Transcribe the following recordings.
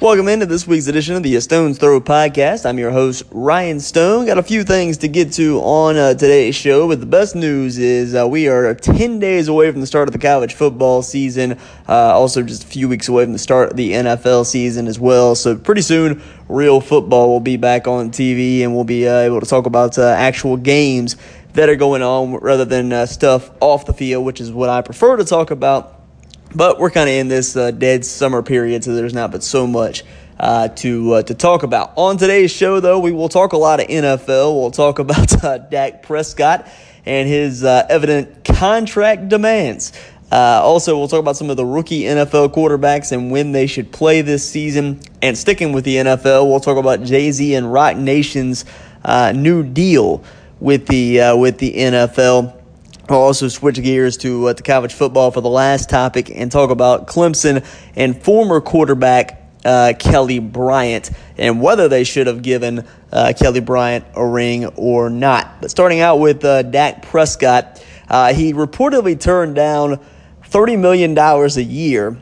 Welcome into this week's edition of the Stones Throw podcast. I'm your host, Ryan Stone. Got a few things to get to on uh, today's show, but the best news is uh, we are 10 days away from the start of the college football season. Uh, also, just a few weeks away from the start of the NFL season as well. So, pretty soon, real football will be back on TV and we'll be uh, able to talk about uh, actual games that are going on rather than uh, stuff off the field, which is what I prefer to talk about but we're kind of in this uh, dead summer period, so there's not but so much uh, to uh, to talk about. On today's show, though, we will talk a lot of NFL. We'll talk about uh, Dak Prescott and his uh, evident contract demands. Uh, also, we'll talk about some of the rookie NFL quarterbacks and when they should play this season. And sticking with the NFL, we'll talk about Jay Z and Roc Nation's new deal with the with the NFL. I'll also switch gears to uh, college football for the last topic and talk about Clemson and former quarterback uh, Kelly Bryant and whether they should have given uh, Kelly Bryant a ring or not. But starting out with uh, Dak Prescott, uh, he reportedly turned down $30 million a year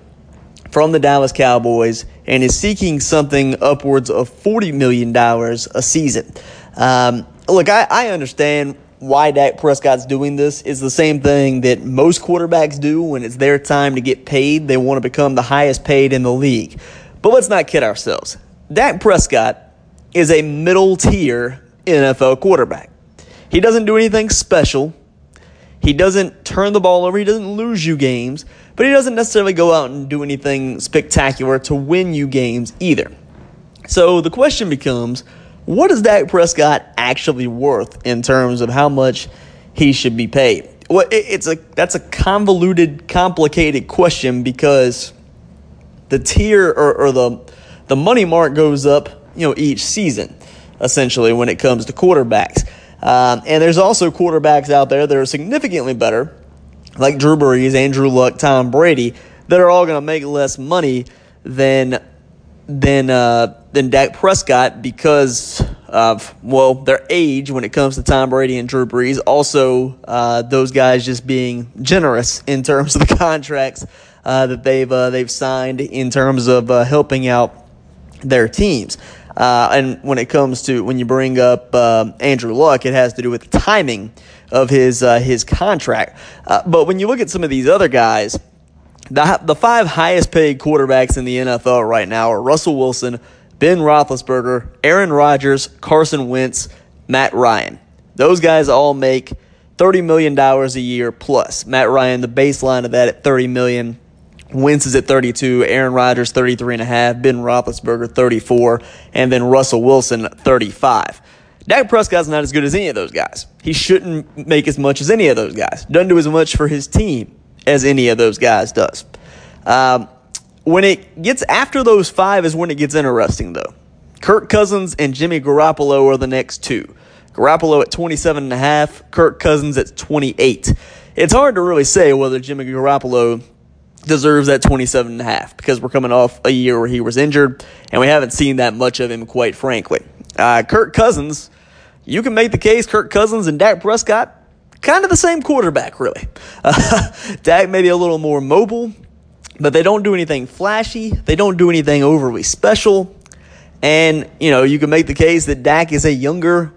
from the Dallas Cowboys and is seeking something upwards of $40 million a season. Um, look, I, I understand why Dak Prescott's doing this is the same thing that most quarterbacks do when it's their time to get paid. They want to become the highest paid in the league. But let's not kid ourselves. Dak Prescott is a middle tier NFL quarterback. He doesn't do anything special. He doesn't turn the ball over. He doesn't lose you games. But he doesn't necessarily go out and do anything spectacular to win you games either. So the question becomes what is Dak Prescott actually worth in terms of how much he should be paid? Well, it's a that's a convoluted, complicated question because the tier or, or the the money mark goes up, you know, each season, essentially when it comes to quarterbacks. Um, and there's also quarterbacks out there that are significantly better, like Drew Brees, Andrew Luck, Tom Brady, that are all going to make less money than than uh, than Dak Prescott because of well their age when it comes to Tom Brady and Drew Brees. Also, uh, those guys just being generous in terms of the contracts uh, that they've uh, they've signed in terms of uh, helping out their teams. Uh, and when it comes to when you bring up Andrew Luck, it has to do with the timing of his his contract. but when you look at some of these other guys the, the five highest paid quarterbacks in the NFL right now are Russell Wilson, Ben Roethlisberger, Aaron Rodgers, Carson Wentz, Matt Ryan. Those guys all make $30 million a year plus. Matt Ryan, the baseline of that at 30 million. Wentz is at 32, Aaron Rodgers 33.5, Ben Roethlisberger 34, and then Russell Wilson 35. Dak Prescott's not as good as any of those guys. He shouldn't make as much as any of those guys. Doesn't do as much for his team as any of those guys does. Um, when it gets after those five is when it gets interesting, though. Kirk Cousins and Jimmy Garoppolo are the next two. Garoppolo at 27 and a half, Kirk Cousins at 28. It's hard to really say whether Jimmy Garoppolo deserves that 27 and a half because we're coming off a year where he was injured and we haven't seen that much of him quite frankly. Uh, Kirk Cousins, you can make the case Kirk Cousins and Dak Prescott kind of the same quarterback, really. Uh, Dak maybe a little more mobile, but they don't do anything flashy. They don't do anything overly special. And, you know, you can make the case that Dak is a younger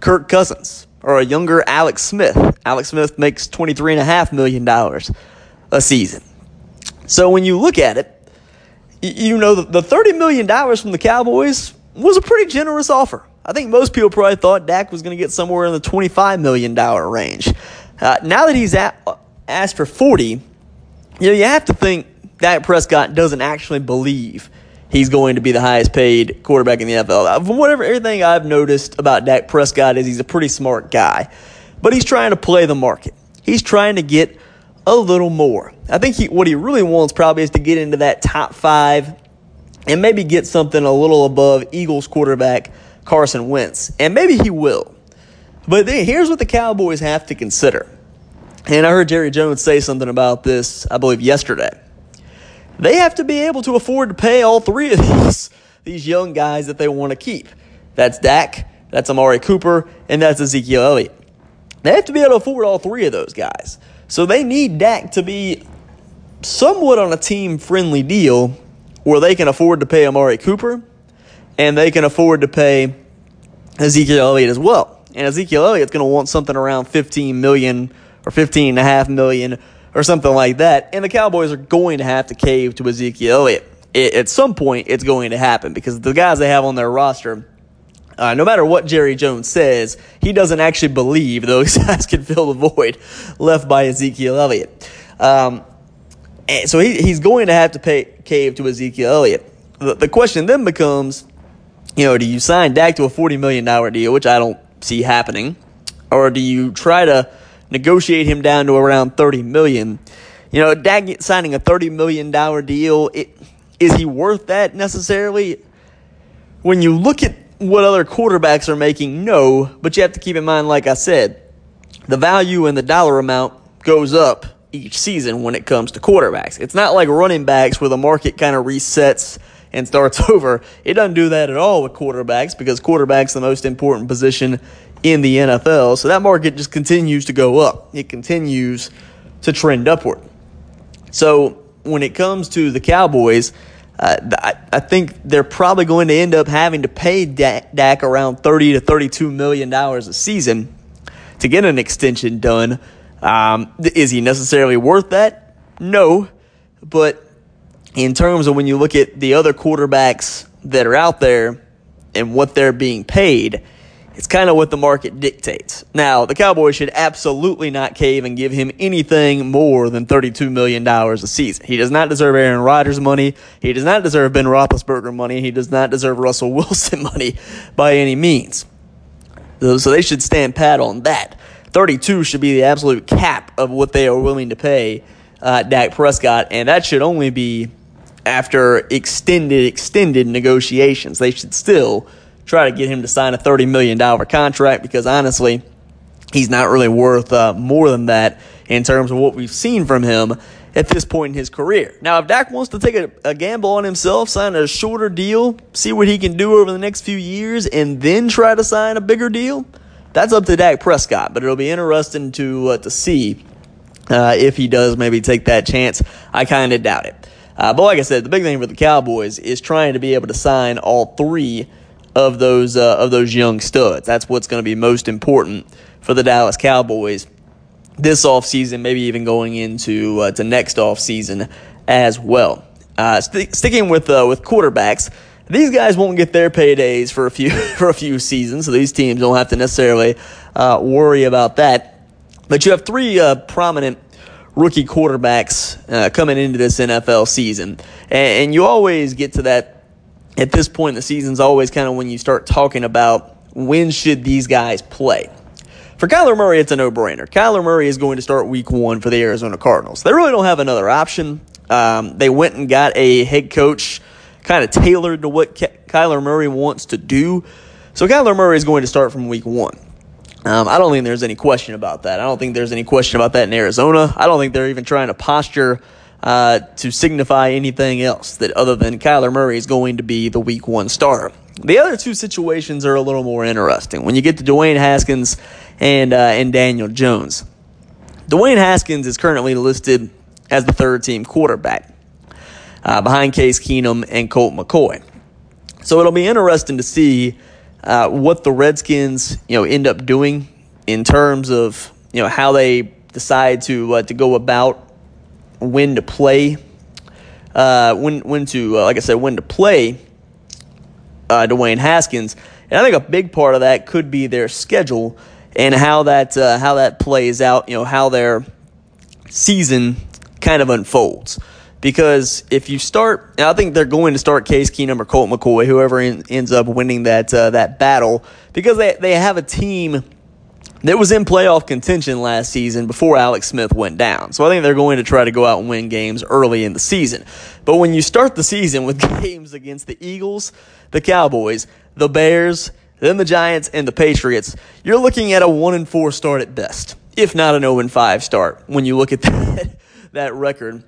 Kirk Cousins or a younger Alex Smith. Alex Smith makes $23.5 million a season. So when you look at it, you know, the $30 million from the Cowboys was a pretty generous offer. I think most people probably thought Dak was going to get somewhere in the $25 million range. Uh, now that he's at, asked for 40, you know, you have to think Dak Prescott doesn't actually believe he's going to be the highest paid quarterback in the NFL. Uh, from whatever everything I've noticed about Dak Prescott is he's a pretty smart guy, but he's trying to play the market. He's trying to get a little more. I think he, what he really wants probably is to get into that top five and maybe get something a little above Eagles quarterback Carson Wentz. And maybe he will. But then here's what the Cowboys have to consider. And I heard Jerry Jones say something about this, I believe, yesterday. They have to be able to afford to pay all three of these, these young guys that they want to keep. That's Dak, that's Amari Cooper, and that's Ezekiel Elliott. They have to be able to afford all three of those guys. So they need Dak to be somewhat on a team friendly deal where they can afford to pay Amari Cooper and they can afford to pay Ezekiel Elliott as well. And Ezekiel Elliott's going to want something around 15 million or 15 and a half million or something like that. And the Cowboys are going to have to cave to Ezekiel Elliott. It, at some point, it's going to happen because the guys they have on their roster, uh, no matter what Jerry Jones says, he doesn't actually believe those guys can fill the void left by Ezekiel Elliott. Um, so he, he's going to have to pay cave to Ezekiel Elliott. The, the question then becomes, you know, do you sign Dak to a $40 million deal, which I don't see happening, or do you try to negotiate him down to around $30 million? You know, Dak signing a $30 million deal, it, is he worth that necessarily? When you look at what other quarterbacks are making, no, but you have to keep in mind, like I said, the value and the dollar amount goes up each season when it comes to quarterbacks. It's not like running backs where the market kind of resets and starts over. It doesn't do that at all with quarterbacks because quarterback's the most important position in the NFL. So that market just continues to go up. It continues to trend upward. So when it comes to the Cowboys, uh, I, I, think they're probably going to end up having to pay Dak, around 30 to 32 million dollars a season to get an extension done. Um, is he necessarily worth that? No, but in terms of when you look at the other quarterbacks that are out there and what they're being paid, it's kind of what the market dictates. Now, the Cowboys should absolutely not cave and give him anything more than $32 million a season. He does not deserve Aaron Rodgers money. He does not deserve Ben Roethlisberger money. He does not deserve Russell Wilson money by any means. So they should stand pat on that. 32 should be the absolute cap of what they are willing to pay uh, Dak Prescott, and that should only be after extended, extended negotiations. They should still try to get him to sign a $30 million contract because honestly, he's not really worth uh, more than that in terms of what we've seen from him at this point in his career. Now, if Dak wants to take a, a, gamble on himself, sign a shorter deal, see what he can do over the next few years, and then try to sign a bigger deal, that's up to Dak Prescott. But it'll be interesting to uh, to see uh, if he does maybe take that chance. I kind of doubt it. Uh, but like I said, the big thing for the Cowboys is trying to be able to sign all three of those uh, of those young studs. That's what's going to be most important for the Dallas Cowboys this offseason, maybe even going into uh, to next offseason as well. Uh, st- sticking with uh, with quarterbacks, these guys won't get their paydays for a few for a few seasons, so these teams don't have to necessarily uh, worry about that. But you have three uh, prominent rookie quarterbacks uh, coming into this NFL season, and, and you always get to that at this point in the season's always kind of when you start talking about when should these guys play. For Kyler Murray, it's a no-brainer. Kyler Murray is going to start Week One for the Arizona Cardinals. They really don't have another option. Um, they went and got a head coach kind of tailored to what Kyler Murray wants to do. So Kyler Murray is going to start from Week One. Um, I don't think there's any question about that. I don't think there's any question about that in Arizona. I don't think they're even trying to posture uh, to signify anything else that other than Kyler Murray is going to be the week one starter. The other two situations are a little more interesting when you get to Dwayne Haskins and uh, and Daniel Jones. Dwayne Haskins is currently listed as the third team quarterback uh, behind Case Keenum and Colt McCoy. So it'll be interesting to see uh, what the Redskins you know end up doing in terms of you know how they decide to uh, to go about when to play, uh, when when to uh, like I said, when to play uh, Dwayne Haskins. And I think a big part of that could be their schedule and how that uh, how that plays out. You know how their season kind of unfolds. Because if you start, I think they're going to start Case Keenum or Colt McCoy, whoever in, ends up winning that uh, that battle, because they they have a team that was in playoff contention last season before Alex Smith went down. So I think they're going to try to go out and win games early in the season. But when you start the season with games against the Eagles, the Cowboys, the Bears, then the Giants and the Patriots, you're looking at a 1 and 4 start at best, if not an 0 and 5 start when you look at that, that record.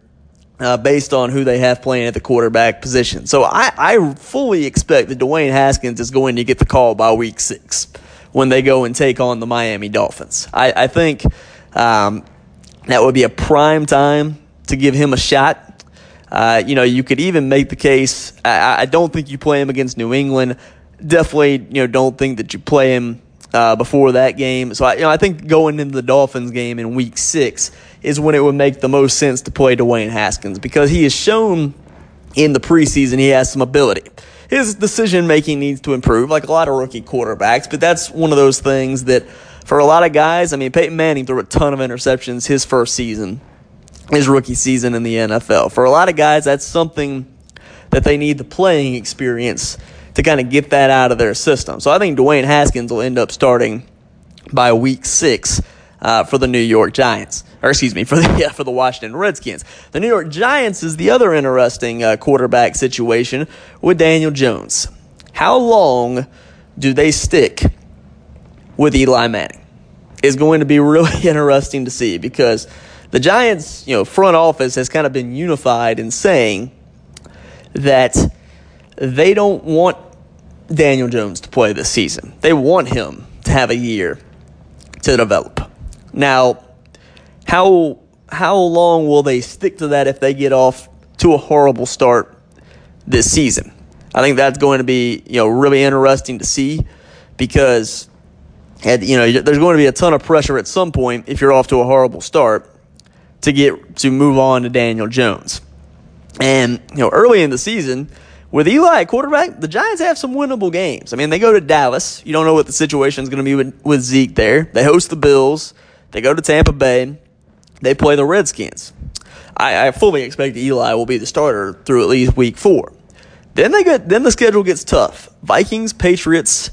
Uh, based on who they have playing at the quarterback position. So I, I fully expect that Dwayne Haskins is going to get the call by week six when they go and take on the Miami Dolphins. I, I think um, that would be a prime time to give him a shot. Uh, you know, you could even make the case. I, I, don't think you play him against New England. Definitely, you know, don't think that you play him uh, before that game. So I, you know, I think going into the Dolphins game in Week Six is when it would make the most sense to play Dwayne Haskins because he has shown in the preseason he has some ability. His decision making needs to improve, like a lot of rookie quarterbacks, but that's one of those things that for a lot of guys, I mean, Peyton Manning threw a ton of interceptions his first season, his rookie season in the NFL. For a lot of guys, that's something that they need the playing experience to kind of get that out of their system. So I think Dwayne Haskins will end up starting by week six uh, for the New York Giants, or excuse me, for the yeah, for the Washington Redskins. The New York Giants is the other interesting uh, quarterback situation with Daniel Jones. How long do they stick with Eli Manning? Is going to be really interesting to see because the Giants, you know, front office has kind of been unified in saying that they don't want Daniel Jones to play this season. They want him to have a year to develop. Now, how how long will they stick to that if they get off to a horrible start this season? I think that's going to be you know really interesting to see because you know there's going to be a ton of pressure at some point if you're off to a horrible start to get to move on to Daniel Jones. And you know early in the season with Eli at quarterback, the Giants have some winnable games. I mean, they go to Dallas. You don't know what the situation is going to be with, with Zeke there. They host the Bills. They go to Tampa Bay. They play the Redskins. I, I fully expect Eli will be the starter through at least week four. Then they get then the schedule gets tough. Vikings, Patriots,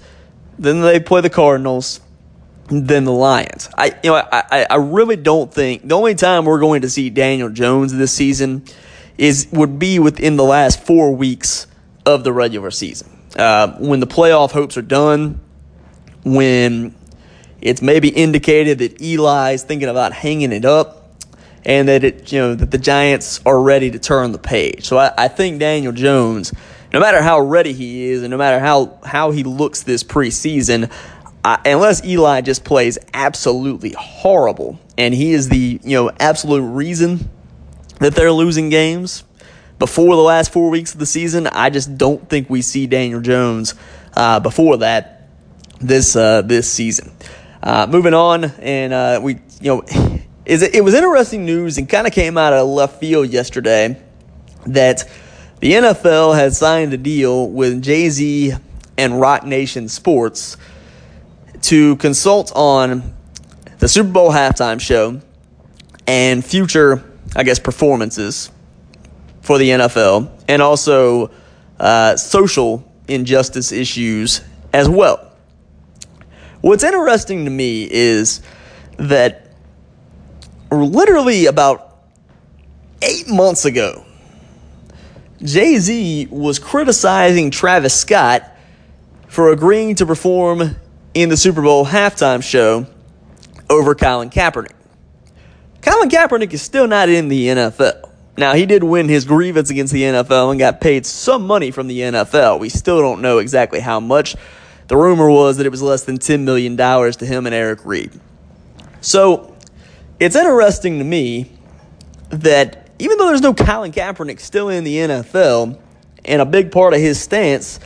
then they play the Cardinals, then the Lions. I you know I, I really don't think the only time we're going to see Daniel Jones this season is would be within the last four weeks of the regular season. Uh, when the playoff hopes are done, when it's maybe indicated that Eli is thinking about hanging it up, and that it you know that the Giants are ready to turn the page. So I, I think Daniel Jones, no matter how ready he is, and no matter how how he looks this preseason, I, unless Eli just plays absolutely horrible, and he is the you know absolute reason that they're losing games before the last four weeks of the season, I just don't think we see Daniel Jones uh, before that this uh, this season. Uh, moving on, and uh, we, you know, is it, it was interesting news and kind of came out of left field yesterday that the NFL had signed a deal with Jay Z and Roc Nation Sports to consult on the Super Bowl halftime show and future, I guess, performances for the NFL and also uh, social injustice issues as well. What's interesting to me is that literally about eight months ago, Jay Z was criticizing Travis Scott for agreeing to perform in the Super Bowl halftime show over Colin Kaepernick. Colin Kaepernick is still not in the NFL. Now, he did win his grievance against the NFL and got paid some money from the NFL. We still don't know exactly how much. The rumor was that it was less than $10 million to him and Eric Reid. So it's interesting to me that even though there's no Colin Kaepernick still in the NFL, and a big part of his stance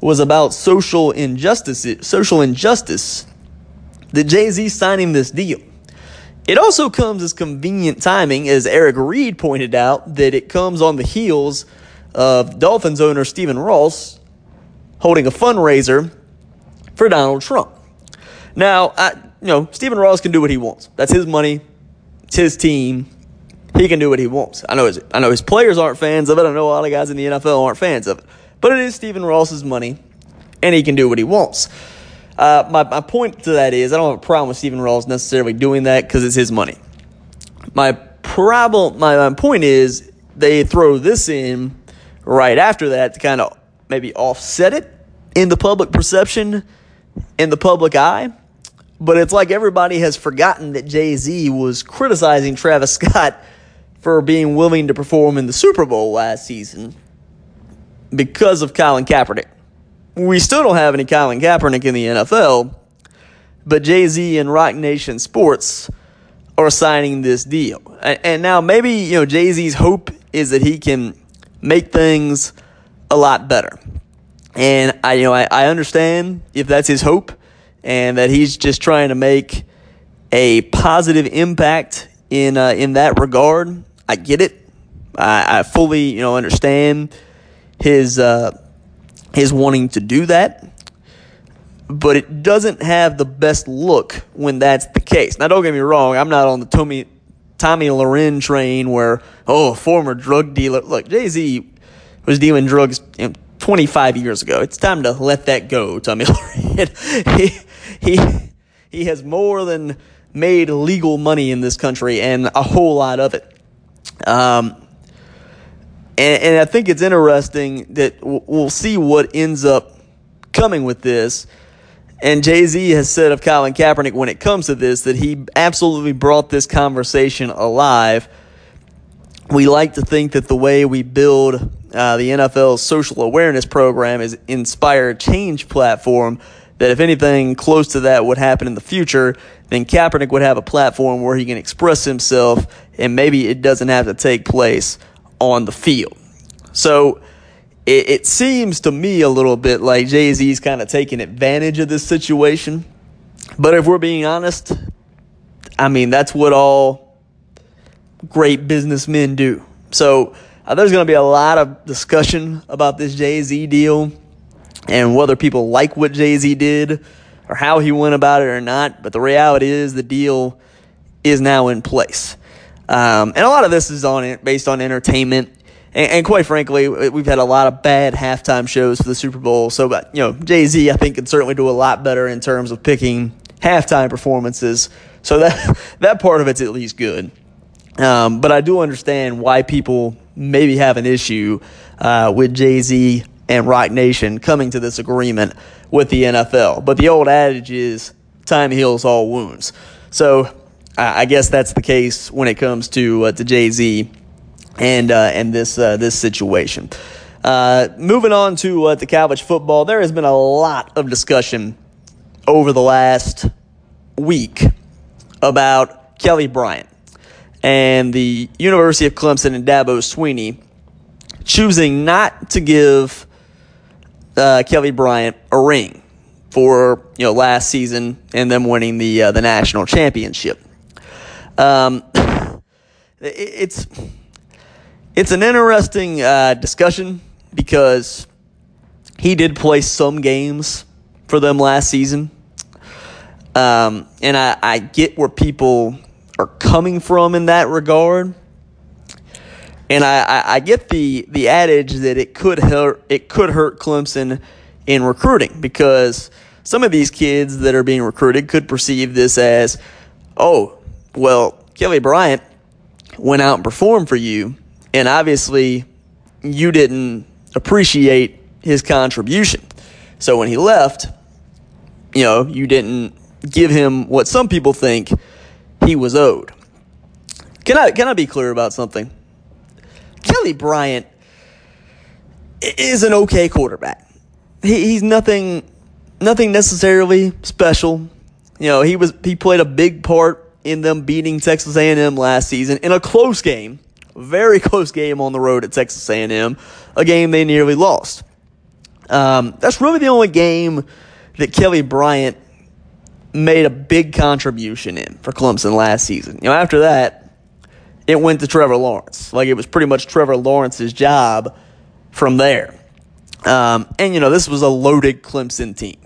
was about social injustice, social injustice, that Jay Z signing this deal. It also comes as convenient timing, as Eric Reid pointed out, that it comes on the heels of Dolphins owner Stephen Ross holding a fundraiser for Donald Trump. Now, I, you know, Stephen Ross can do what he wants. That's his money. It's his team. He can do what he wants. I know his, I know his players aren't fans of it. I know a lot of guys in the NFL aren't fans of it. But it is Stephen Ross's money, and he can do what he wants. Uh, my, my point to that is I don't have a problem with Stephen Ross necessarily doing that because it's his money. My problem, my, my point is they throw this in right after that to kind of maybe offset it in the public perception in the public eye. But it's like everybody has forgotten that Jay Z was criticizing Travis Scott for being willing to perform in the Super Bowl last season because of Colin Kaepernick. We still don't have any Colin Kaepernick in the NFL, but Jay Z and Roc Nation Sports are signing this deal. And now maybe, you know, Jay Z's hope is that he can make things a lot better. And I, you know, I, I understand if that's his hope and that he's just trying to make a positive impact in uh, in that regard. I get it. I, I fully, you know, understand his uh, his wanting to do that. But it doesn't have the best look when that's the case. Now, don't get me wrong. I'm not on the Tommy Tomi Lahren train where oh, a former drug dealer. Look, Jay Z was dealing drugs you know, 25 years ago. It's time to let that go, Tomi Lahren. he he he has more than made legal money in this country and a whole lot of it. Um, and, and I think it's interesting that we'll see what ends up coming with this. And Jay Z has said of Colin Kaepernick when it comes to this that he absolutely brought this conversation alive. We like to think that the way we build uh, the NFL's social awareness program is Inspire Change platform. That if anything close to that would happen in the future, then Kaepernick would have a platform where he can express himself, and maybe it doesn't have to take place on the field. So it, it seems to me a little bit like Jay Z's kind of taking advantage of this situation. But if we're being honest, I mean, that's what all great businessmen do. So uh, there's going to be a lot of discussion about this Jay Z deal and whether people like what Jay Z did or how he went about it or not. But the reality is the deal is now in place. Um, and a lot of this is on based on entertainment and, and, quite frankly, we've had a lot of bad halftime shows for the Super Bowl. So, but, you know, Jay Z, I think, can certainly do a lot better in terms of picking halftime performances. So that that part of it's at least good. Um, but I do understand why people maybe have an issue uh, with Jay Z and Roc Nation coming to this agreement with the NFL. But the old adage is time heals all wounds. So I guess that's the case when it comes to uh, to Jay Z and uh, and this uh, this situation. Uh, moving on to uh, college football, there has been a lot of discussion over the last week about Kelly Bryant and the University of Clemson and Dabo Swinney choosing not to give uh, Kelly Bryant a ring for you know last season and them winning the uh, the national championship. Um, it's it's an interesting uh, discussion because he did play some games for them last season. Um, and I, I get where people are coming from in that regard. And I, I, I get the, the adage that it could hurt it could hurt Clemson in recruiting because some of these kids that are being recruited could perceive this as, oh, well, Kelly Bryant went out and performed for you, and obviously, you didn't appreciate his contribution. So when he left, you know, you didn't give him what some people think he was owed. Can I can I be clear about something? Kelly Bryant is an okay quarterback. He, he's nothing nothing necessarily special. You know, he was he played a big part in them beating Texas A&M last season in a close game very close game on the road at Texas A&M, a game they nearly lost. Um, that's really the only game that Kelly Bryant made a big contribution in for Clemson last season. You know, after that, it went to Trevor Lawrence. Like it was pretty much Trevor Lawrence's job from there. Um, and you know, this was a loaded Clemson team.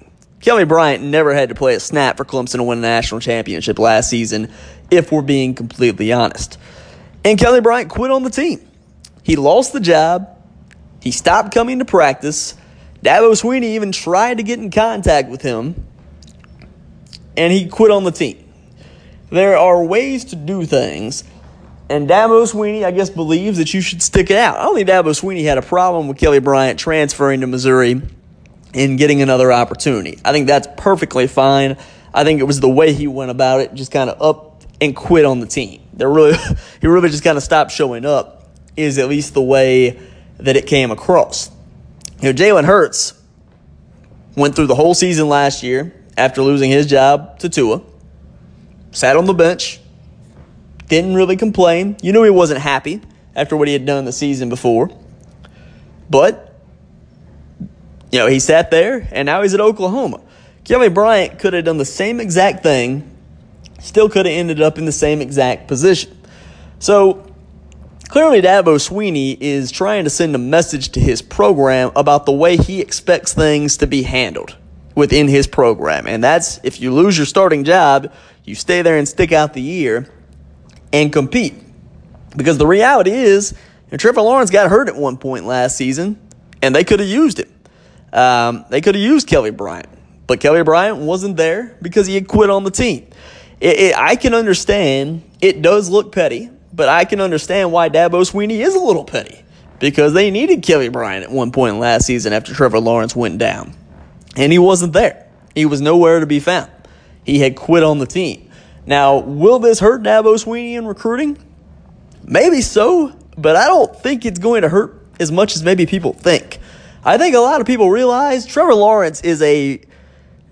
Kelly Bryant never had to play a snap for Clemson to win a national championship last season, if we're being completely honest. And Kelly Bryant quit on the team. He lost the job. He stopped coming to practice. Dabo Swinney even tried to get in contact with him, and he quit on the team. There are ways to do things, and Dabo Swinney, I guess, believes that you should stick it out. I don't think Dabo Swinney had a problem with Kelly Bryant transferring to Missouri and getting another opportunity. I think that's perfectly fine. I think it was the way he went about it, just kind of up and quit on the team. They're really he really just kind of stopped showing up. Is at least the way that it came across. You know, Jalen Hurts went through the whole season last year after losing his job to Tua. Sat on the bench, didn't really complain. You knew he wasn't happy after what he had done the season before. But, you know, he sat there and now he's at Oklahoma. Kelly Bryant could have done the same exact thing, still could have ended up in the same exact position. So, clearly, Dabo Swinney is trying to send a message to his program about the way he expects things to be handled within his program. And that's if you lose your starting job, you stay there and stick out the year and compete. Because the reality is, Trevor Lawrence got hurt at one point last season, and they could have used him. Um, they could have used Kelly Bryant, but Kelly Bryant wasn't there because he had quit on the team. It, it, I can understand it does look petty, but I can understand why Dabo Swinney is a little petty because they needed Kelly Bryant at one point last season after Trevor Lawrence went down, and he wasn't there. He was nowhere to be found. He had quit on the team. Now, will this hurt Dabo Swinney in recruiting? Maybe so, but I don't think it's going to hurt as much as maybe people think. I think a lot of people realize Trevor Lawrence is a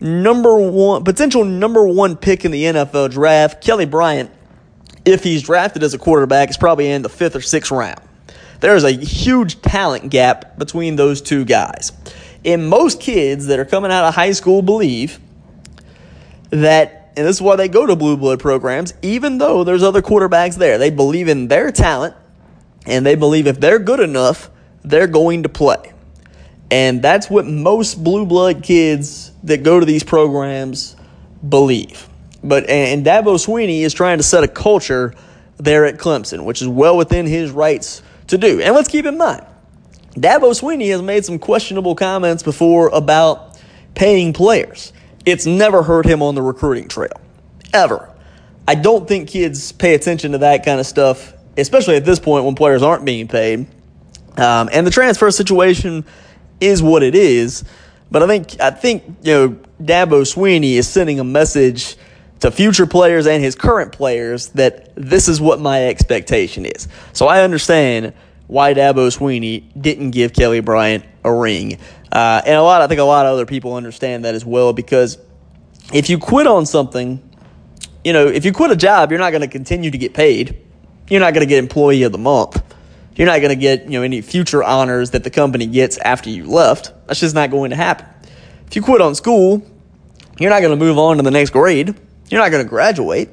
number one potential number one pick in the NFL draft. Kelly Bryant, if he's drafted as a quarterback, is probably in the fifth or sixth round. There is a huge talent gap between those two guys. And most kids that are coming out of high school believe that, and this is why they go to blue blood programs, even though there's other quarterbacks there, they believe in their talent and they believe if they're good enough, they're going to play. And that's what most blue blood kids that go to these programs believe. But and Dabo Swinney is trying to set a culture there at Clemson, which is well within his rights to do. And let's keep in mind, Dabo Swinney has made some questionable comments before about paying players. It's never hurt him on the recruiting trail, ever. I don't think kids pay attention to that kind of stuff, especially at this point when players aren't being paid. Um, and the transfer situation is what it is. But I think I think you know Dabo Swinney is sending a message to future players and his current players that this is what my expectation is. So I understand why Dabo Swinney didn't give Kelly Bryant a ring, uh, and a lot I think a lot of other people understand that as well because if you quit on something, you know if you quit a job, you're not going to continue to get paid. You're not going to get employee of the month. You're not going to get, you know, any future honors that the company gets after you left. That's just not going to happen. If you quit on school, you're not going to move on to the next grade. You're not going to graduate.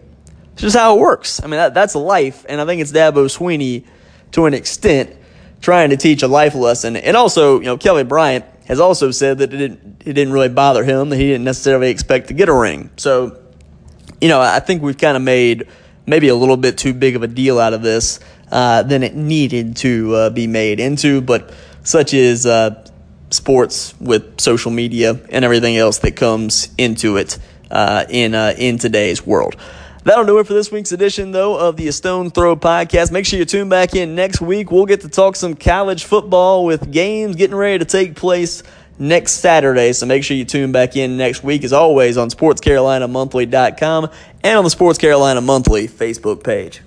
It's just how it works. I mean, that, that's life, and I think it's Dabo Swinney to an extent, trying to teach a life lesson. And also, you know, Kelly Bryant has also said that it didn't, it didn't really bother him, that he didn't necessarily expect to get a ring. So, you know, I think we've kind of made maybe a little bit too big of a deal out of this uh, than it needed to uh, be made into. But such is uh, sports with social media and everything else that comes into it uh, in uh, in today's world. That'll do it for this week's edition, though, of the Stone Throw podcast. Make sure you tune back in next week. We'll get to talk some college football with games getting ready to take place next Saturday. So make sure you tune back in next week, as always, on SportsCarolinaMonthly.com and on the Sports Carolina Monthly Facebook page.